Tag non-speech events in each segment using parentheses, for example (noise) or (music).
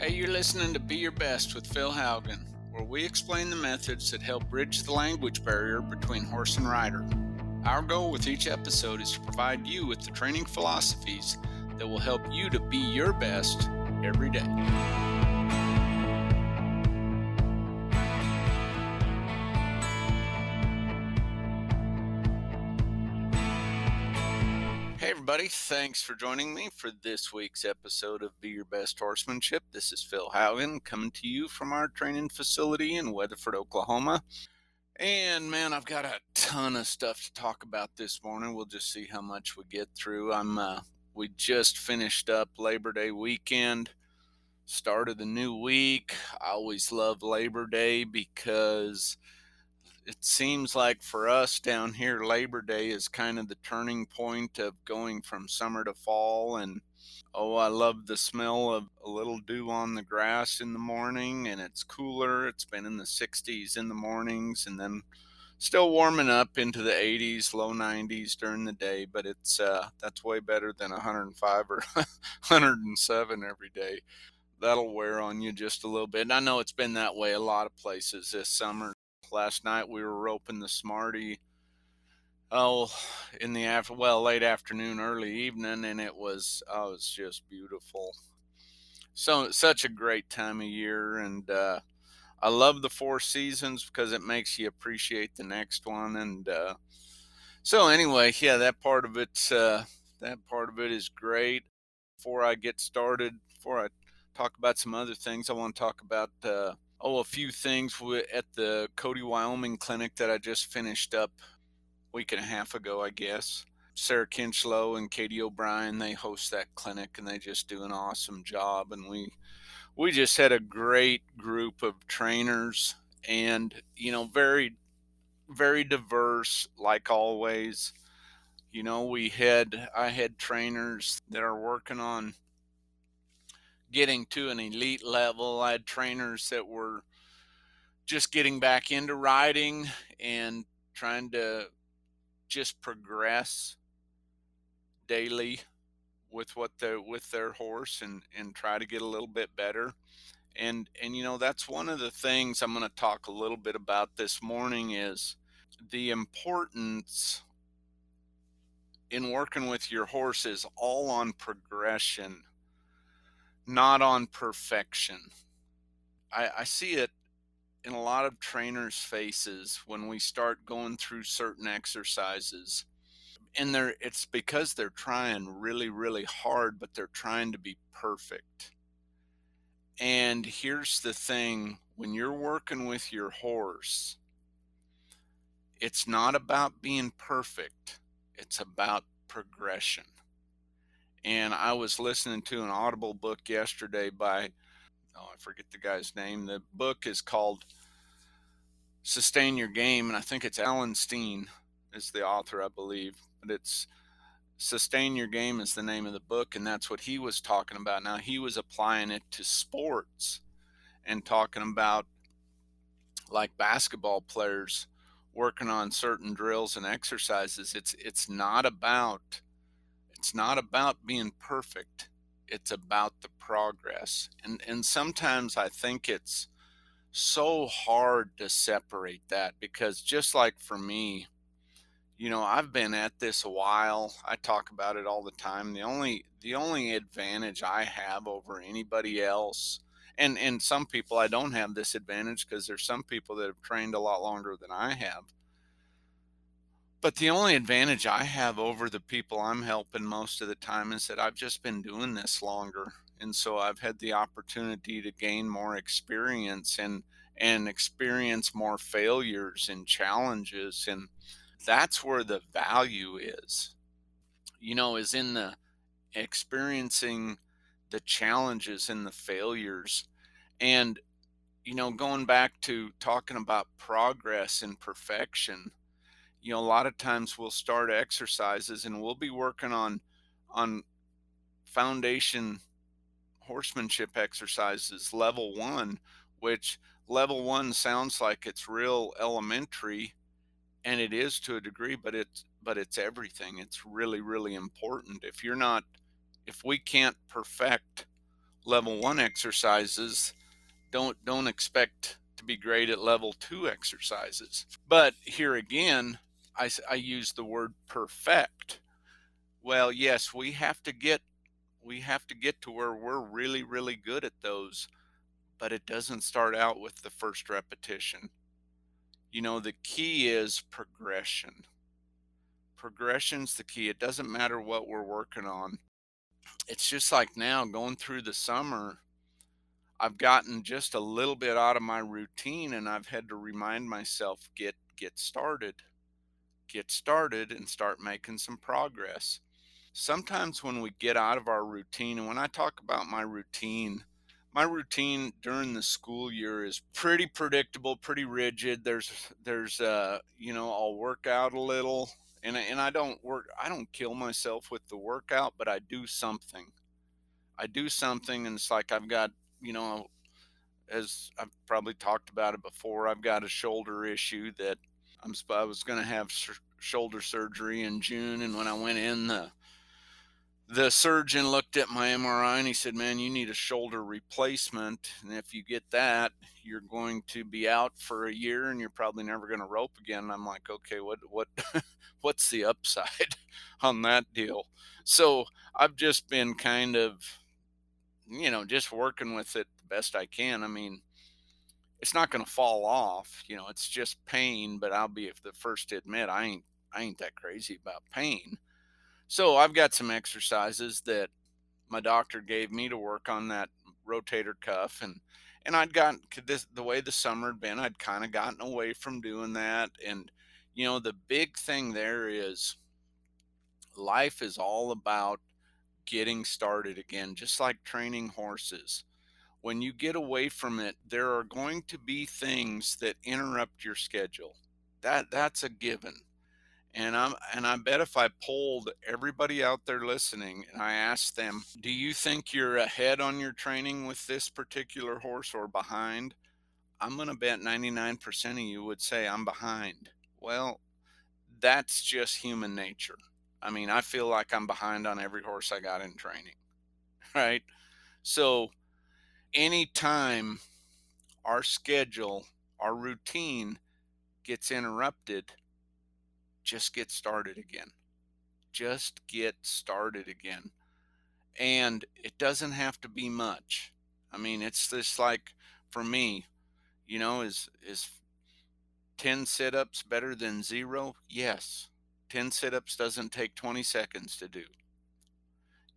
Hey, you're listening to Be Your Best with Phil Haugen, where we explain the methods that help bridge the language barrier between horse and rider. Our goal with each episode is to provide you with the training philosophies that will help you to be your best every day. Everybody, thanks for joining me for this week's episode of Be Your Best Horsemanship. This is Phil Haugen coming to you from our training facility in Weatherford, Oklahoma. And man, I've got a ton of stuff to talk about this morning. We'll just see how much we get through. I'm uh, we just finished up Labor Day weekend, started the new week. I always love Labor Day because it seems like for us down here, Labor Day is kind of the turning point of going from summer to fall. And oh, I love the smell of a little dew on the grass in the morning, and it's cooler. It's been in the 60s in the mornings, and then still warming up into the 80s, low 90s during the day. But it's uh, that's way better than 105 or (laughs) 107 every day. That'll wear on you just a little bit. And I know it's been that way a lot of places this summer last night. We were roping the smarty oh in the after well late afternoon early evening and it was oh was just beautiful. So such a great time of year and uh, i love the four seasons because it makes you appreciate the next one and uh, so anyway yeah that part of it uh, that part of it is great. Before i get started before i talk about some other things i want to talk about uh, oh, a few things at the Cody, Wyoming clinic that I just finished up a week and a half ago, I guess. Sarah Kinchlow and Katie O'Brien, they host that clinic and they just do an awesome job. And we, we just had a great group of trainers and, you know, very, very diverse, like always. You know, we had, I had trainers that are working on getting to an elite level. I had trainers that were just getting back into riding and trying to just progress daily with what the with their horse and and try to get a little bit better and and you know that's one of the things i'm going to talk a little bit about this morning is the importance in working with your horse is all on progression not on perfection. I, I see it in a lot of trainers' faces when we start going through certain exercises. And they're it's because they're trying really, really hard, but they're trying to be perfect. And here's the thing when you're working with your horse, it's not about being perfect, it's about progression and I was listening to an Audible book yesterday by oh I forget the guy's name. The book is called Sustain Your Game, and I think it's Alan Stein is the author, I believe. But it's Sustain Your Game is the name of the book, and that's what he was talking about. Now he was applying it to sports and talking about like basketball players working on certain drills and exercises. It's it's not about it's not about being perfect it's about the progress. And and sometimes i think it's so hard to separate that because just like for me you know i've been at this a while i talk about it all the time. The only the only advantage i have over anybody else and and some people i don't have this advantage because there's some people that have trained a lot longer than i have but the only advantage I have over the people I'm helping most of the time is that I've just been doing this longer. And so I've had the opportunity to gain more experience and and experience more failures and challenges and that's where the value is. You know, is in the experiencing the challenges and the failures and you know going back to talking about progress and perfection you know a lot of times we'll start exercises and we'll be working on on foundation horsemanship exercises level 1 which level 1 sounds like it's real elementary and it is to a degree but it's but it's everything. It's really really important. If you're not if we can't perfect level 1 exercises don't don't expect to be great at level 2 exercises. But here again I, I use the word perfect. Well yes we have to get we have to get to where we're really really good at those but it doesn't start out with the first repetition. You know the key is progression. Progression's the key. It doesn't matter what we're working on. It's just like now going through the summer I've gotten just a little bit out of my routine and I've had to remind myself get get started. Get started and start making some progress. Sometimes when we get out of our routine and when I talk about my routine, my routine during the school year is pretty predictable, pretty rigid. There's there's uh you know, I'll work out a little and and I don't work I don't kill myself with the workout, but I do something. I do something and it's like I've got you know, as I've probably talked about it before, I've got a shoulder issue that I'm I was going to have sh- shoulder surgery in June, and when I went in, the the surgeon looked at my MRI and he said, "Man, you need a shoulder replacement, and if you get that, you're going to be out for a year, and you're probably never going to rope again." And I'm like, "Okay, what what (laughs) what's the upside (laughs) on that deal?" So I've just been kind of you know, just working with it the best I can. I mean, it's not going to fall off. You know, it's just pain. But I'll be the first to admit I ain't I ain't that crazy about pain. So I've got some exercises that my doctor gave me to work on that rotator cuff and and I'd gotten this the way the summer had been, I'd kind of gotten away from doing that. And you know, the big thing there is life is all about getting started again, just like training horses. When you get away from it, there are going to be things that interrupt your schedule. That that's a given. And I'm and I bet if I polled everybody out there listening and I asked them, "Do you think you're ahead on your training with this particular horse or behind?" I'm going to bet 99% of you would say I'm behind. Well, that's just human nature. I mean, I feel like I'm behind on every horse I got in training, (laughs) right? So, anytime our schedule, our routine gets interrupted, just get started again. Just get started again. And it doesn't have to be much. I mean, it's just like for me, you know, is is 10 sit-ups better than zero? Yes. 10 sit ups doesn't take 20 seconds to do.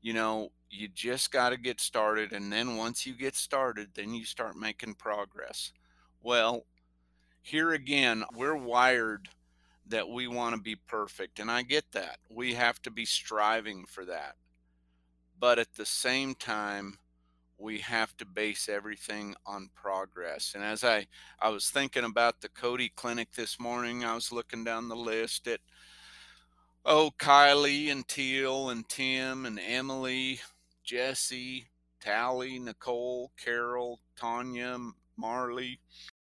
You know, you just got to get started. And then once you get started, then you start making progress. Well, here again, we're wired that we want to be perfect. And I get that. We have to be striving for that. But at the same time, we have to base everything on progress. And as I, I was thinking about the Cody Clinic this morning, I was looking down the list at Oh, Kylie and Teal and Tim and Emily, Jesse, Tally, Nicole, Carol, Tanya, Marley,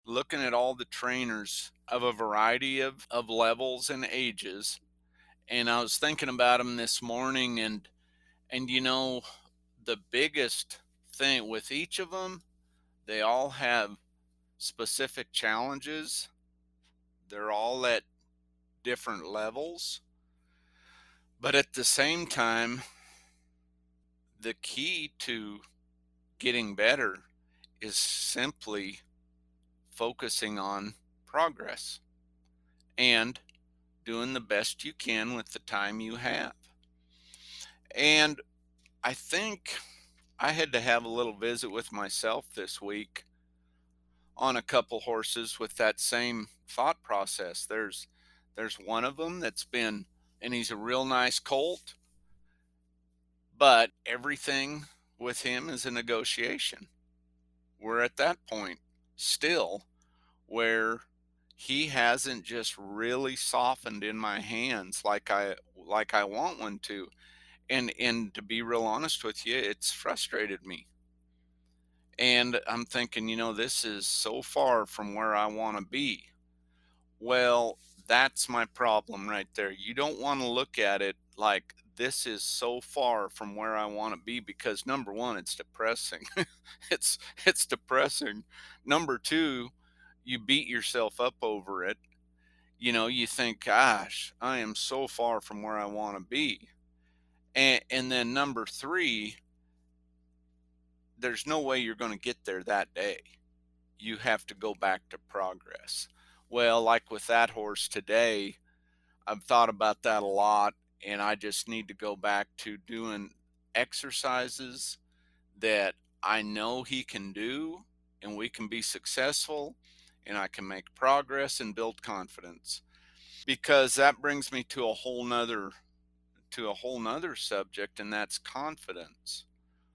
looking at all the trainers of a variety of, of levels and ages. And I was thinking about them this morning and and you know the biggest thing with each of them, they all have specific challenges. They're all at different levels but at the same time, the key to getting better is simply focusing on progress and doing the best you can with the time you have. And I think I had to have a little visit with myself this week on a couple horses with that same thought process. There's there's one of them that's been and he's a real nice colt. But everything with him is a negotiation. We're at that point still where he hasn't just really softened in my hands like I like I want one to. And and to be real honest with you, it's frustrated me. And I'm thinking, you know, this is so far from where I want to be. Well, that's my problem right there. You don't want to look at it like this is so far from where I want to be because number one, it's depressing. (laughs) it's it's depressing. Number two, you beat yourself up over it. You know, you think, gosh, I am so far from where I want to be. And and then number three, there's no way you're going to get there that day. You have to go back to progress. Well, like with that horse today, I've thought about that a lot and I just need to go back to doing exercises that I know he can do and we can be successful and I can make progress and build confidence. Because that brings me to a whole nother to a whole nother subject and that's confidence.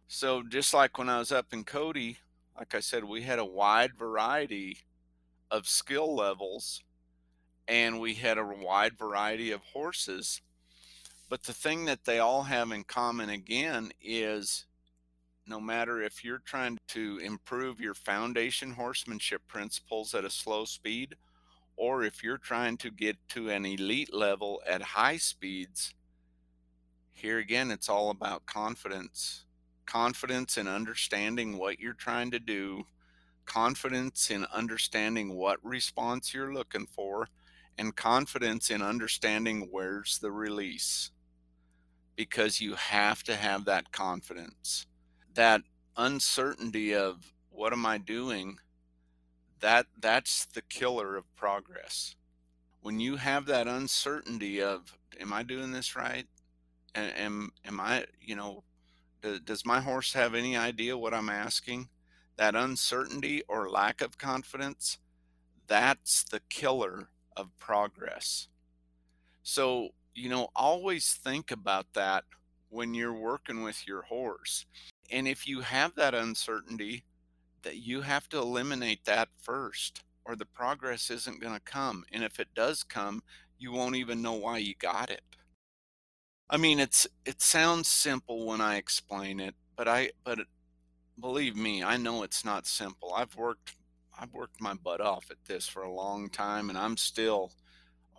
So just like when I was up in Cody, like I said, we had a wide variety of skill levels and we had a wide variety of horses. But the thing that they all have in common again is no matter if you're trying to improve your foundation horsemanship principles at a slow speed or if you're trying to get to an elite level at high speeds, here again, it's all about confidence. Confidence in understanding what you're trying to do, confidence in understanding what response you're looking for, and confidence in understanding where's the release. Because you have to have that confidence. That uncertainty of what am I doing? That that's the killer of progress. When you have that uncertainty of am I doing this right? Am am I, you know, does my horse have any idea what I'm asking? That uncertainty or lack of confidence, that's the killer of progress. So, you know, always think about that when you're working with your horse. And if you have that uncertainty, that you have to eliminate that first or the progress isn't going to come. And if it does come, you won't even know why you got it. I mean, it's it sounds simple when I explain it, but I but believe me, I know it's not simple. I've worked I've worked my butt off at this for a long time and I'm still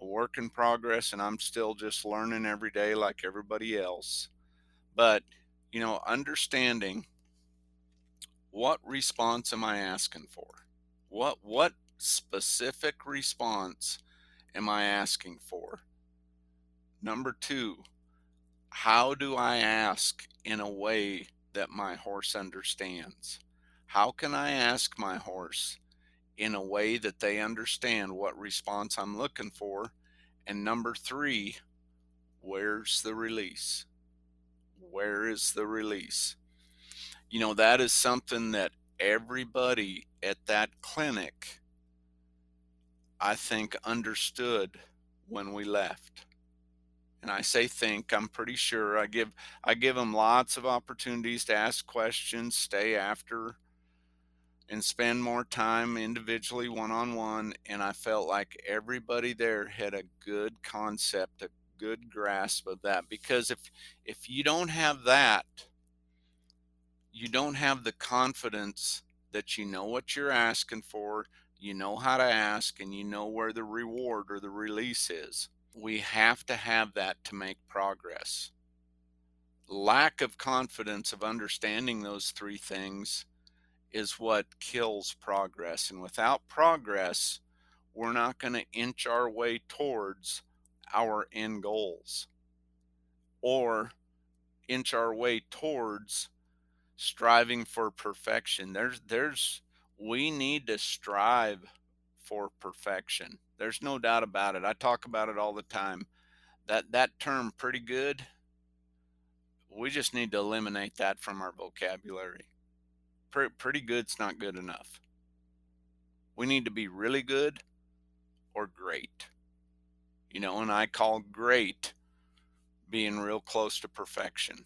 a work in progress and I'm still just learning every day like everybody else. But, you know, understanding what response am I asking for? What what specific response am I asking for? Number 2, how do I ask in a way that my horse understands? How can I ask my horse in a way that they understand what response I'm looking for? And number three, where's the release? Where is the release? You know, that is something that everybody at that clinic, I think, understood when we left and I say think, I'm pretty sure I give I give them lots of opportunities to ask questions, stay after and spend more time individually one on one and I felt like everybody there had a good concept, a good grasp of that because if if you don't have that you don't have the confidence that you know what you're asking for, you know how to ask and you know where the reward or the release is we have to have that to make progress. Lack of confidence of understanding those three things is what kills progress. And without progress, we're not going to inch our way towards our end goals or inch our way towards striving for perfection. There's, there's, we need to strive for perfection. There's no doubt about it. I talk about it all the time. That that term pretty good, we just need to eliminate that from our vocabulary. Pre- pretty good's not good enough. We need to be really good or great. You know, and I call great being real close to perfection.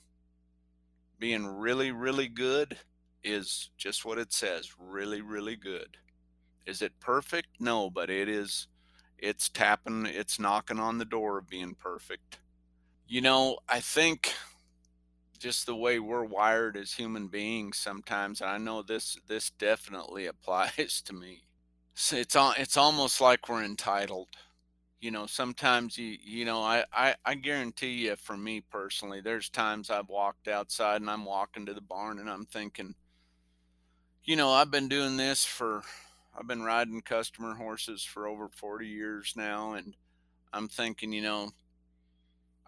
Being really, really good is just what it says really, really good. Is it perfect? No, but it is it's tapping it's knocking on the door of being perfect you know i think just the way we're wired as human beings sometimes i know this this definitely (laughs) applies to me so it's it's almost like we're entitled you know, sometimes you you know, I, I I guarantee you for me personally, there's times I've walked outside and I'm walking to the barn and I'm thinking, you know, I've been doing this for I've been riding customer horses for over 40 years now and I'm thinking, you know,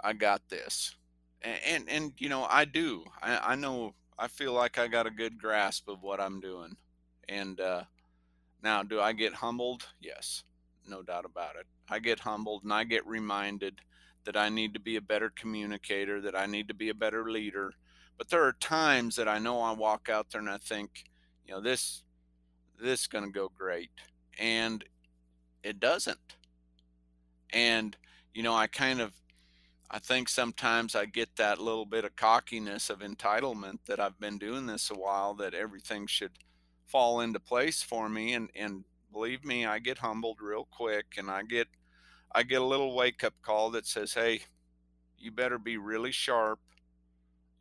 I got this. And and, you know, I do. I, I know I feel like I got a good grasp of what I'm doing. And uh now, do I get humbled? Yes, no doubt about it. I get humbled and I get reminded that I need to be a better communicator, that I need to be a better leader. But there are times that I know I walk out there and I think, you know, this this is going to go great, and it doesn't. And you know, I kind of I think sometimes I get that little bit of cockiness of entitlement that I've been doing this a while that everything should fall into place for me and and believe me, I get humbled real quick and I get I get a little wake up call that says, "Hey, you better be really sharp.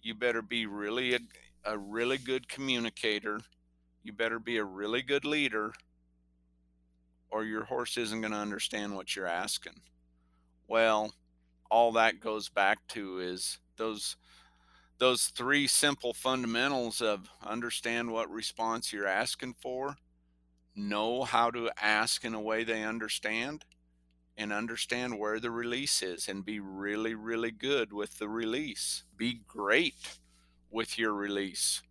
You better be really a, a really good communicator. You better be a really good leader or your horse isn't going to understand what you're asking." Well, all that goes back to is those those three simple fundamentals of understand what response you're asking for, know how to ask in a way they understand, and understand where the release is and be really, really good with the release. Be great with your release.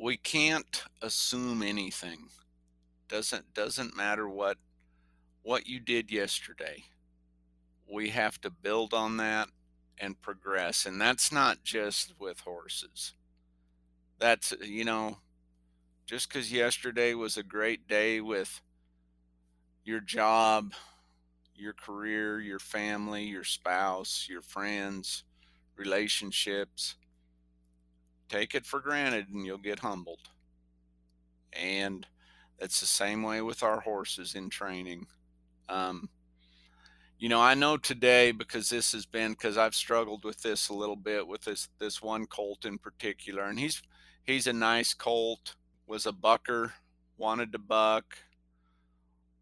We can't assume anything. Doesn't doesn't matter what what you did yesterday. We have to build on that and progress. And that's not just with horses. That's, you know, just because yesterday was a great day with your job, your career, your family, your spouse, your friends, relationships, take it for granted and you'll get humbled. And that's the same way with our horses in training. Um, you know, I know today because this has been because I've struggled with this a little bit with this this one colt in particular, and he's he's a nice colt, was a bucker, wanted to buck,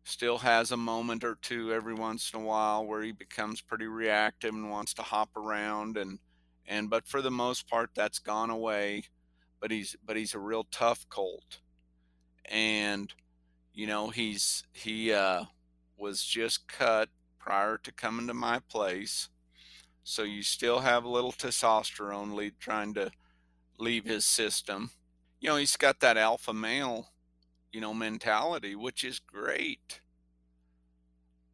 still has a moment or two every once in a while where he becomes pretty reactive and wants to hop around and and but for the most part that's gone away but he's but he's a real tough colt and you know he's he uh was just cut prior to coming to my place. So you still have a little testosterone lead trying to leave his system. You know, he's got that alpha male, you know, mentality, which is great.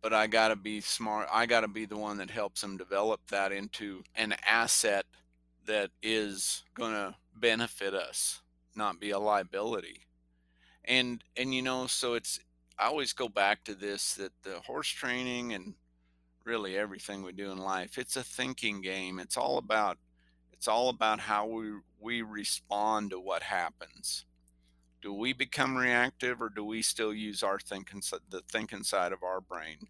But I got to be smart. I got to be the one that helps him develop that into an asset that is going to benefit us, not be a liability. And and you know, so it's I always go back to this that the horse training and really everything we do in life, it's a thinking game. It's all about it's all about how we we respond to what happens. Do we become reactive or do we still use our thinking the thinking side of our brain?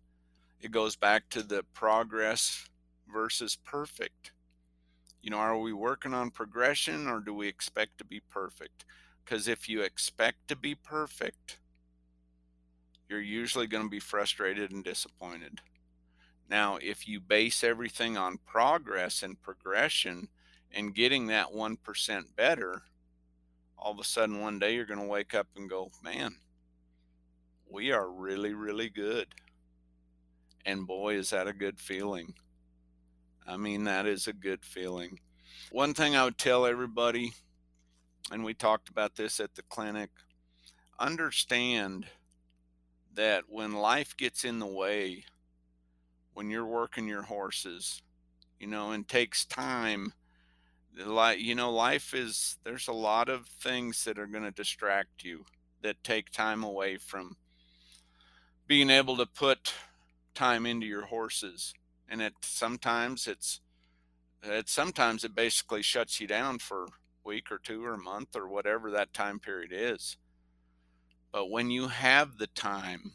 It goes back to the progress versus perfect. You know, are we working on progression or do we expect to be perfect? Because if you expect to be perfect, you're usually going to be frustrated and disappointed. Now, if you base everything on progress and progression and getting that 1% better, all of a sudden one day you're going to wake up and go, man, we are really, really good. And boy, is that a good feeling. I mean, that is a good feeling. One thing I would tell everybody, and we talked about this at the clinic, understand that when life gets in the way, when you're working your horses, you know, and takes time. Like, you know, life is, there's a lot of things that are going to distract you that take time away from being able to put time into your horses. And it sometimes it's, it sometimes it basically shuts you down for a week or two or a month or whatever that time period is. But when you have the time,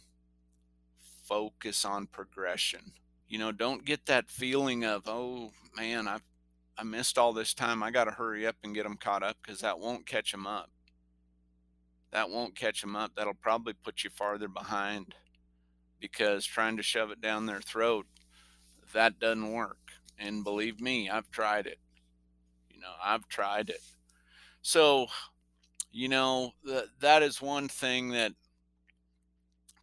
focus on progression. You know, don't get that feeling of, oh man, I've I missed all this time. I got to hurry up and get them caught up because that won't catch them up. That won't catch them up. That'll probably put you farther behind because trying to shove it down their throat, that doesn't work. And believe me, I've tried it. You know, I've tried it. So, you know, that that is one thing that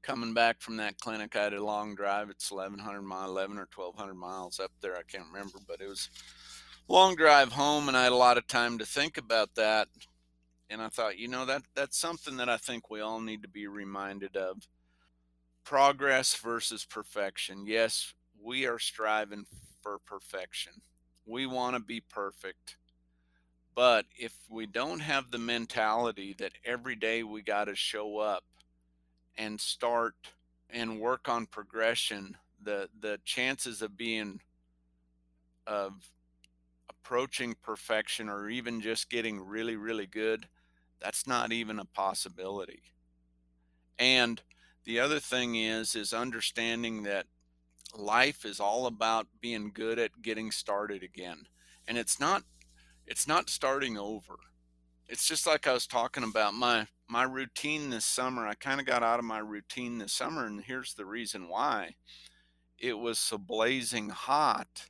coming back from that clinic, I had a long drive. It's 1,100 miles, 11 or 1,200 miles up there. I can't remember, but it was long drive home, and I had a lot of time to think about that. And I thought, you know, that that's something that I think we all need to be reminded of. Progress versus perfection. Yes, we are striving for perfection. We want to be perfect. But if we don't have the mentality that every day we got to show up and start and work on progression, the the chances of being of approaching perfection or even just getting really really good, that's not even a possibility. And the other thing is is understanding that life is all about being good at getting started again. And it's not it's not starting over. It's just like I was talking about my my routine this summer. I kind of got out of my routine this summer and here's the reason why. It was so blazing hot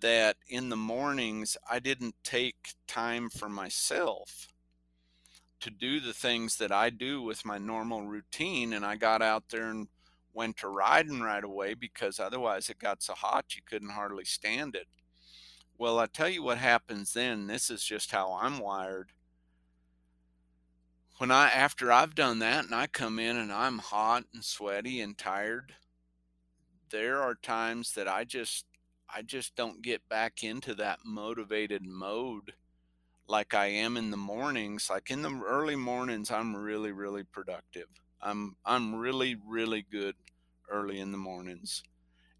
that in the mornings I didn't take time for myself to do the things that I do with my normal routine and I got out there and went to riding right away because otherwise it got so hot you couldn't hardly stand it. Well, I tell you what happens then. This is just how I'm wired. When I after I've done that and I come in and I'm hot and sweaty and tired, there are times that I just I just don't get back into that motivated mode like I am in the mornings. Like in the early mornings I'm really really productive. I'm I'm really really good early in the mornings.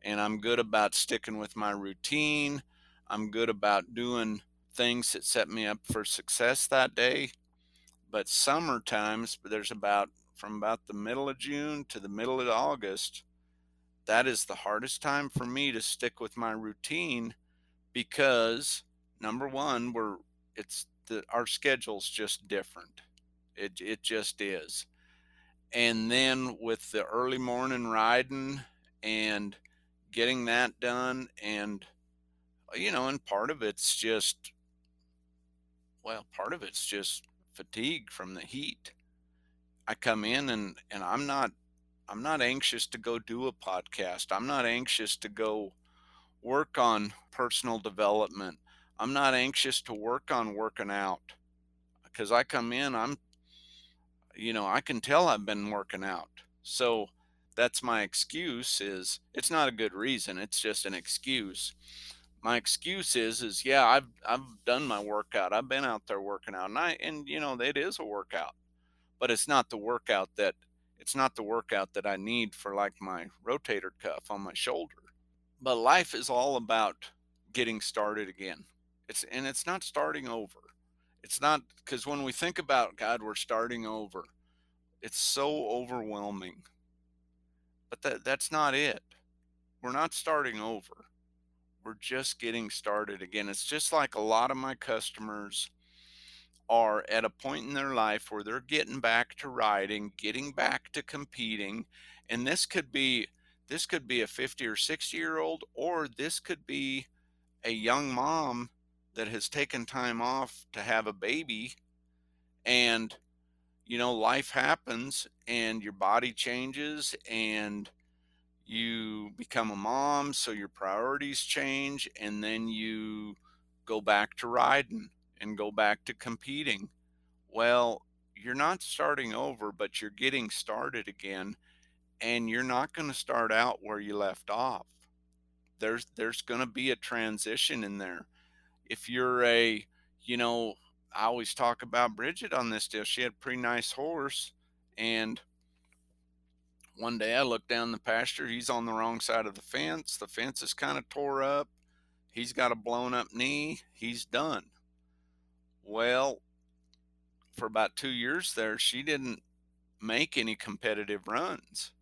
And I'm good about sticking with my routine. I'm good about doing things that set me up for success that day. But summer times, there's about from about the middle of June to the middle of August, that is the hardest time for me to stick with my routine because number one, we're it's the our schedule's just different. It it just is and then with the early morning riding and getting that done and you know and part of it's just well part of it's just fatigue from the heat i come in and and i'm not i'm not anxious to go do a podcast i'm not anxious to go work on personal development i'm not anxious to work on working out because i come in i'm you know, I can tell I've been working out. So that's my excuse is it's not a good reason. It's just an excuse. My excuse is is yeah, I've I've done my workout. I've been out there working out and I and you know, it is a workout. But it's not the workout that it's not the workout that I need for like my rotator cuff on my shoulder. But life is all about getting started again. It's and it's not starting over it's not because when we think about God, we're starting over. It's so overwhelming. But that, that's not it. We're not starting over. We're just getting started again. It's just like a lot of my customers are at a point in their life where they're getting back to riding, getting back to competing. And this could be this could be a 50 or 60 year old, or this could be a young mom that has taken time off to have a baby and you know life happens and your body changes and you become a mom so your priorities change and then you go back to riding and go back to competing well you're not starting over but you're getting started again and you're not going to start out where you left off there's there's going to be a transition in there if you're a, you know, I always talk about Bridget on this deal. She had a pretty nice horse. And one day I looked down the pasture. He's on the wrong side of the fence. The fence is kind of tore up. He's got a blown up knee. He's done. Well, for about two years there, she didn't make any competitive runs.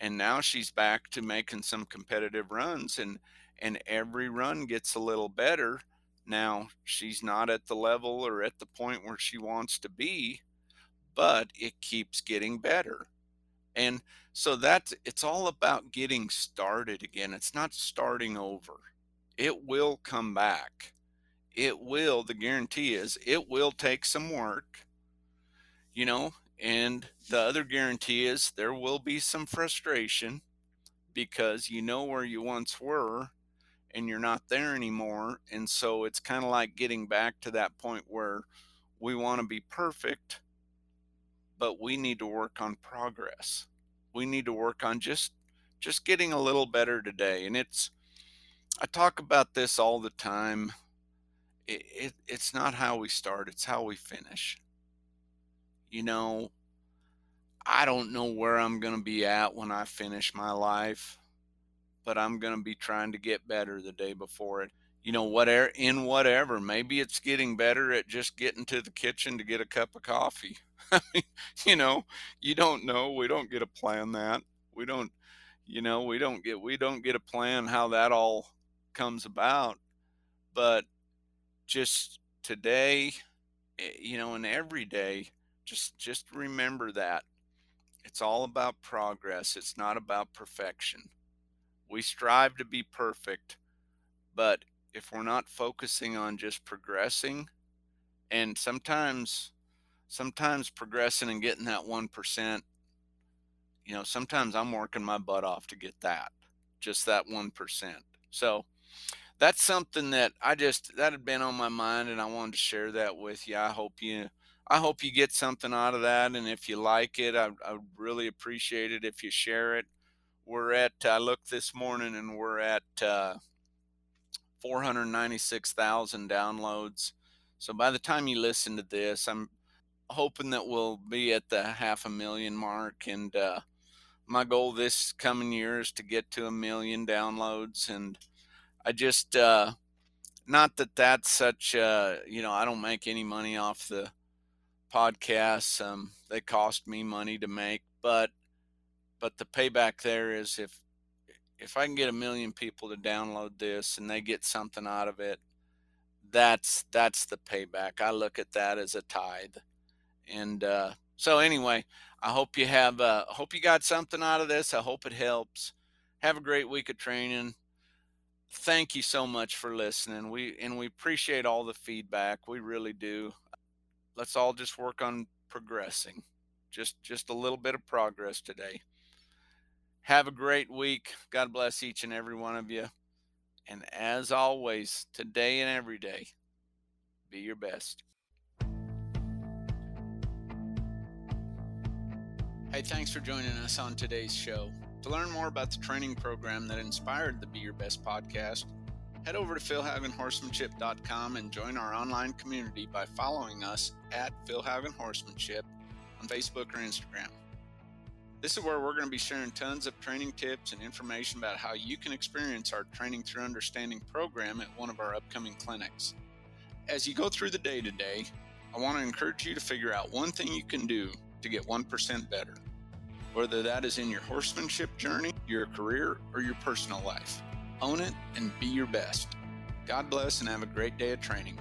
And now she's back to making some competitive runs and and every run gets a little better now, she's not at the level or at the point where she wants to be, but it keeps getting better. And so that's it's all about getting started again. It's not starting over. It will come back. It will, the guarantee is it will take some work. You know, and the other guarantee is there will be some frustration because you know where you once were and you're not there anymore. And so it's kind of like getting back to that point where we want to be perfect, but we need to work on progress. We need to work on just just getting a little better today. And it's I talk about this all the time. It, it, it's not how we start, it's how we finish. You know, I don't know where I'm going to be at when I finish my life, but I'm going to be trying to get better the day before it. You know, whatever in whatever. Maybe it's getting better at just getting to the kitchen to get a cup of coffee. (laughs) You know, you don't know. We don't get a plan that. We don't, you know, we don't get we don't get a plan how that all comes about. But just today, eh, you know, and every day, just just remember that it's all about progress, it's not about perfection. We strive to be perfect, but if we're not focusing on just progressing, and sometimes, sometimes progressing and getting that 1%, you know, sometimes I'm working my butt off to get that, just that 1%. So, that's something that I just that had been on my mind and I wanted to share that with you. I hope you I hope you get something out of that. And if you like it, I, I really appreciate it if you share it. We're at, I looked this morning and we're at uh, 496,000 downloads. So by the time you listen to this, I'm hoping that we'll be at the half a million mark. And uh, my goal this coming year is to get to a million downloads. And I just, uh, not that that's such, uh, you know, I don't make any money off the podcasts. Um, they cost me money to make, but but the payback there is if if I can get a million people to download this and they get something out of it, that's that's the payback. I look at that as a tithe. And uh, so anyway, I hope you have uh, hope you got something out of this. I hope it helps. Have a great week of training. Thank you so much for listening. We and we appreciate all the feedback. We really do let's all just work on progressing. Just just a little bit of progress today. Have a great week. God bless each and every one of you. And as always, today and every day, be your best. Hey, thanks for joining us on today's show. To learn more about the training program that inspired the Be Your Best podcast, Head over to philhaugenhorsemanship.com and join our online community by following us at Philhaugen Horsemanship on Facebook or Instagram. This is where we're going to be sharing tons of training tips and information about how you can experience our Training Through Understanding program at one of our upcoming clinics. As you go through the day today, I want to encourage you to figure out one thing you can do to get 1% better, whether that is in your horsemanship journey, your career, or your personal life. Own it and be your best. God bless and have a great day of training.